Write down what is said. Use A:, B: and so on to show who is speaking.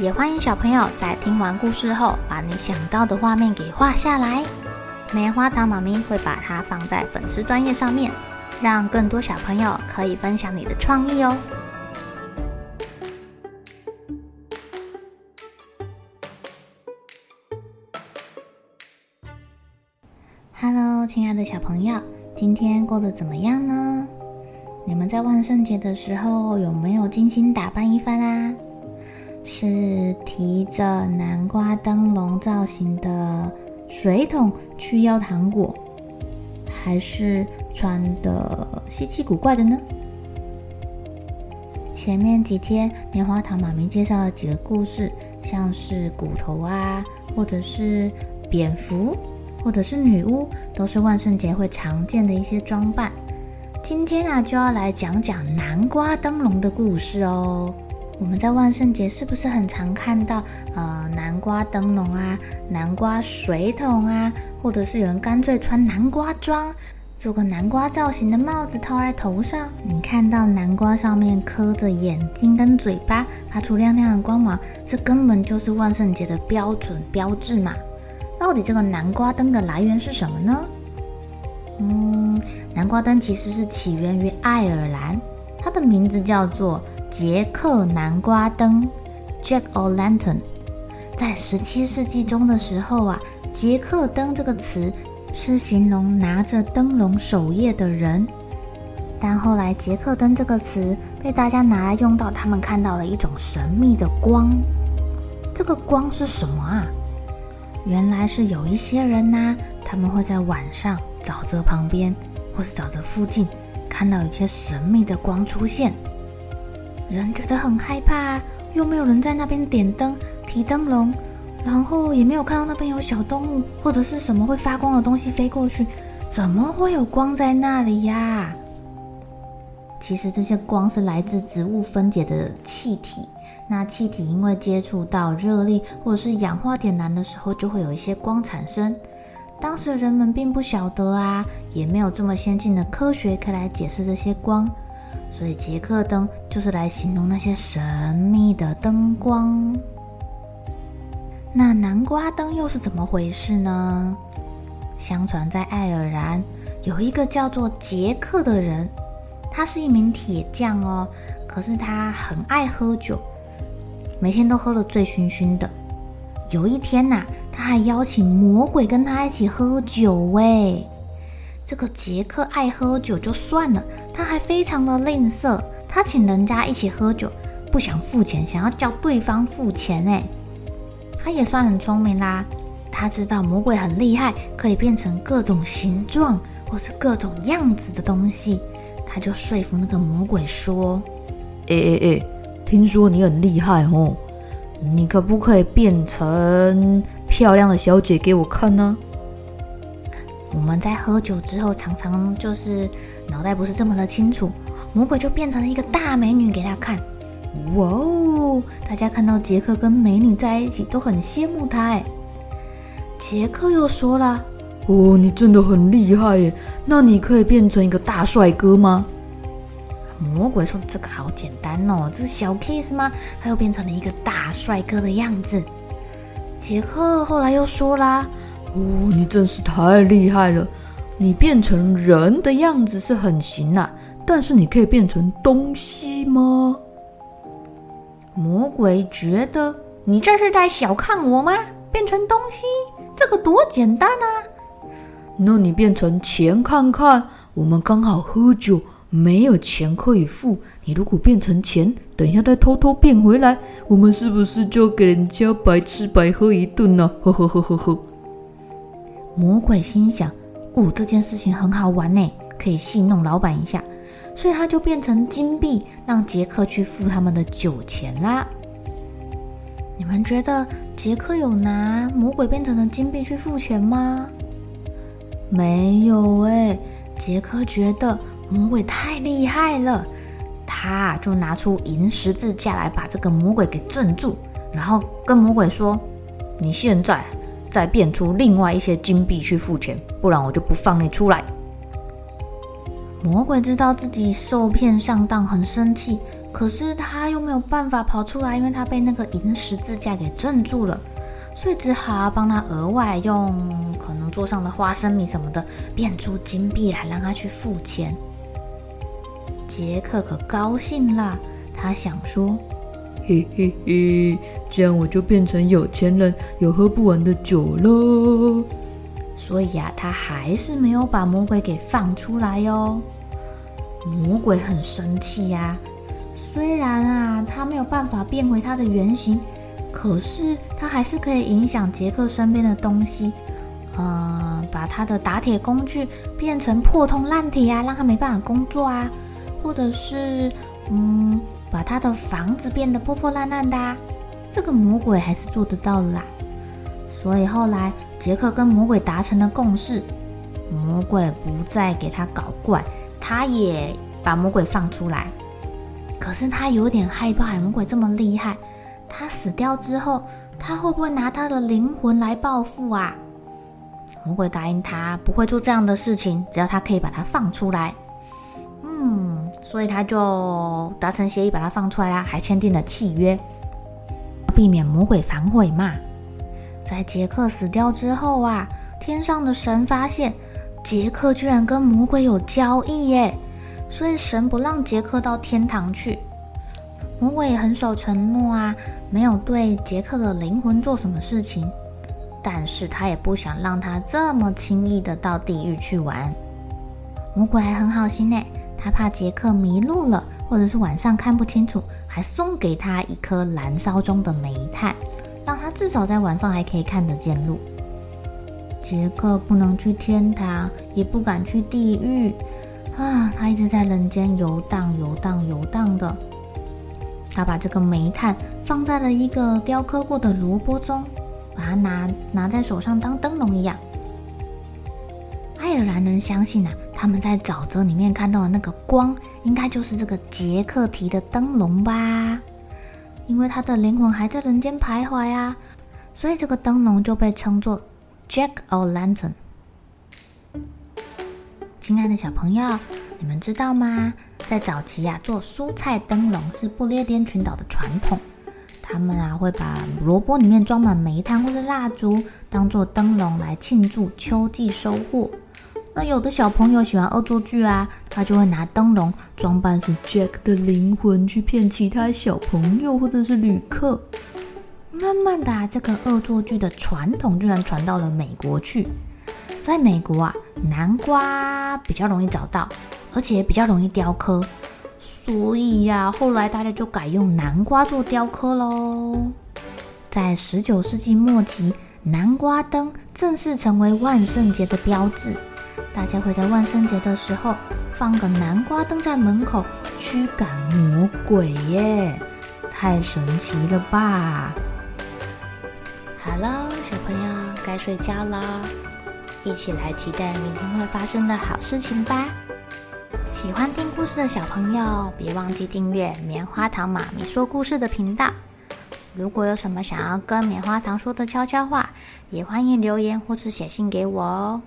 A: 也欢迎小朋友在听完故事后，把你想到的画面给画下来。棉花糖妈咪会把它放在粉丝专页上面，让更多小朋友可以分享你的创意哦。Hello，亲爱的小朋友，今天过得怎么样呢？你们在万圣节的时候有没有精心打扮一番啊？是提着南瓜灯笼造型的水桶去要糖果，还是穿的稀奇古怪的呢？前面几天棉花糖妈咪介绍了几个故事，像是骨头啊，或者是蝙蝠，或者是女巫，都是万圣节会常见的一些装扮。今天啊，就要来讲讲南瓜灯笼的故事哦。我们在万圣节是不是很常看到呃南瓜灯笼啊、南瓜水桶啊，或者是有人干脆穿南瓜装，做个南瓜造型的帽子套在头上？你看到南瓜上面刻着眼睛跟嘴巴，发出亮亮的光芒，这根本就是万圣节的标准标志嘛！到底这个南瓜灯的来源是什么呢？嗯，南瓜灯其实是起源于爱尔兰，它的名字叫做。杰克南瓜灯，Jack O' Lantern，在十七世纪中的时候啊，杰克灯这个词是形容拿着灯笼守夜的人。但后来杰克灯这个词被大家拿来用到，他们看到了一种神秘的光。这个光是什么啊？原来是有一些人呐、他们会在晚上沼泽旁边或是沼泽附近看到一些神秘的光出现。人觉得很害怕，又没有人在那边点灯、提灯笼，然后也没有看到那边有小动物或者是什么会发光的东西飞过去，怎么会有光在那里呀？其实这些光是来自植物分解的气体，那气体因为接触到热力或者是氧化点燃的时候，就会有一些光产生。当时人们并不晓得啊，也没有这么先进的科学可以来解释这些光。所以杰克灯就是来形容那些神秘的灯光。那南瓜灯又是怎么回事呢？相传在爱尔兰有一个叫做杰克的人，他是一名铁匠哦，可是他很爱喝酒，每天都喝得醉醺醺的。有一天呐、他还邀请魔鬼跟他一起喝酒喂。这个杰克爱喝酒就算了，他还非常的吝啬。他请人家一起喝酒，不想付钱，想要叫对方付钱。哎，他也算很聪明啦。他知道魔鬼很厉害，可以变成各种形状或是各种样子的东西。他就说服那个魔鬼说：“哎哎哎，听说你很厉害哦，你可不可以变成漂亮的小姐给我看呢？”我们在喝酒之后，常常就是脑袋不是这么的清楚，魔鬼就变成了一个大美女给他看。哇哦！大家看到杰克跟美女在一起，都很羡慕他。哎，杰克又说了：“哦，你真的很厉害耶！那你可以变成一个大帅哥吗？”魔鬼说：“这个好简单哦，这是小 case 吗？”他又变成了一个大帅哥的样子。杰克后来又说啦。哦，你真是太厉害了！你变成人的样子是很行啊，但是你可以变成东西吗？魔鬼觉得你这是在小看我吗？变成东西，这个多简单啊！那你变成钱看看，我们刚好喝酒，没有钱可以付。你如果变成钱，等一下再偷偷变回来，我们是不是就给人家白吃白喝一顿呢？呵呵呵呵呵。魔鬼心想：“哦，这件事情很好玩呢，可以戏弄老板一下。”所以他就变成金币，让杰克去付他们的酒钱啦。你们觉得杰克有拿魔鬼变成的金币去付钱吗？没有哎，杰克觉得魔鬼太厉害了，他就拿出银十字架来把这个魔鬼给镇住，然后跟魔鬼说：“你现在再变出另外一些金币去付钱，不然我就不放你出来。”魔鬼知道自己受骗上当，很生气。可是他又没有办法跑出来，因为他被那个银十字架给镇住了，所以只好帮他额外用可能桌上的花生米什么的变出金币来，让他去付钱。杰克可高兴啦，他想说：“嘿嘿嘿，这样我就变成有钱人，有喝不完的酒喽。”所以呀，他还是没有把魔鬼给放出来哟。魔鬼很生气呀。虽然啊，他没有办法变回他的原形，可是他还是可以影响杰克身边的东西，呃，把他的打铁工具变成破铜烂铁啊，让他没办法工作啊，或者是嗯，把他的房子变得破破烂烂的，这个魔鬼还是做得到的啦。所以后来杰克跟魔鬼达成了共识，魔鬼不再给他搞怪，他也把魔鬼放出来。可是他有点害怕，魔鬼这么厉害，他死掉之后，他会不会拿他的灵魂来报复啊？魔鬼答应他不会做这样的事情，只要他可以把他放出来。所以他就达成协议，把他放出来啦，还签订了契约，避免魔鬼反悔嘛。在杰克死掉之后啊，天上的神发现杰克居然跟魔鬼有交易耶。所以神不让杰克到天堂去，魔鬼也很守承诺啊，没有对杰克的灵魂做什么事情，但是他也不想让他这么轻易的到地狱去玩。魔鬼还很好心呢，他怕杰克迷路了，或者是晚上看不清楚，还送给他一颗燃烧中的煤炭，让他至少在晚上还可以看得见路。杰克不能去天堂，也不敢去地狱。啊，他一直在人间游荡、游荡、游荡的。他把这个煤炭放在了一个雕刻过的萝卜中，把它拿拿在手上当灯笼一样。爱尔兰人相信啊，他们在沼泽里面看到的那个光，应该就是这个杰克提的灯笼吧？因为他的灵魂还在人间徘徊啊，所以这个灯笼就被称作 Jack O' Lantern。亲爱的小朋友，你们知道吗？在早期啊，做蔬菜灯笼是不列颠群岛的传统。他们啊会把萝卜里面装满煤炭或者蜡烛，当做灯笼来庆祝秋季收获。那有的小朋友喜欢恶作剧啊，他就会拿灯笼装扮成 Jack 的灵魂，去骗其他小朋友或者是旅客。慢慢的啊，这个恶作剧的传统居然传到了美国去。在美国啊，南瓜比较容易找到，而且比较容易雕刻，所以呀、啊，后来大家就改用南瓜做雕刻喽。在十九世纪末期，南瓜灯正式成为万圣节的标志，大家会在万圣节的时候放个南瓜灯在门口驱赶魔鬼耶，太神奇了吧！好了，小朋友该睡觉了。一起来期待明天会发生的好事情吧！喜欢听故事的小朋友，别忘记订阅棉花糖妈咪说故事的频道。如果有什么想要跟棉花糖说的悄悄话，也欢迎留言或是写信给我哦。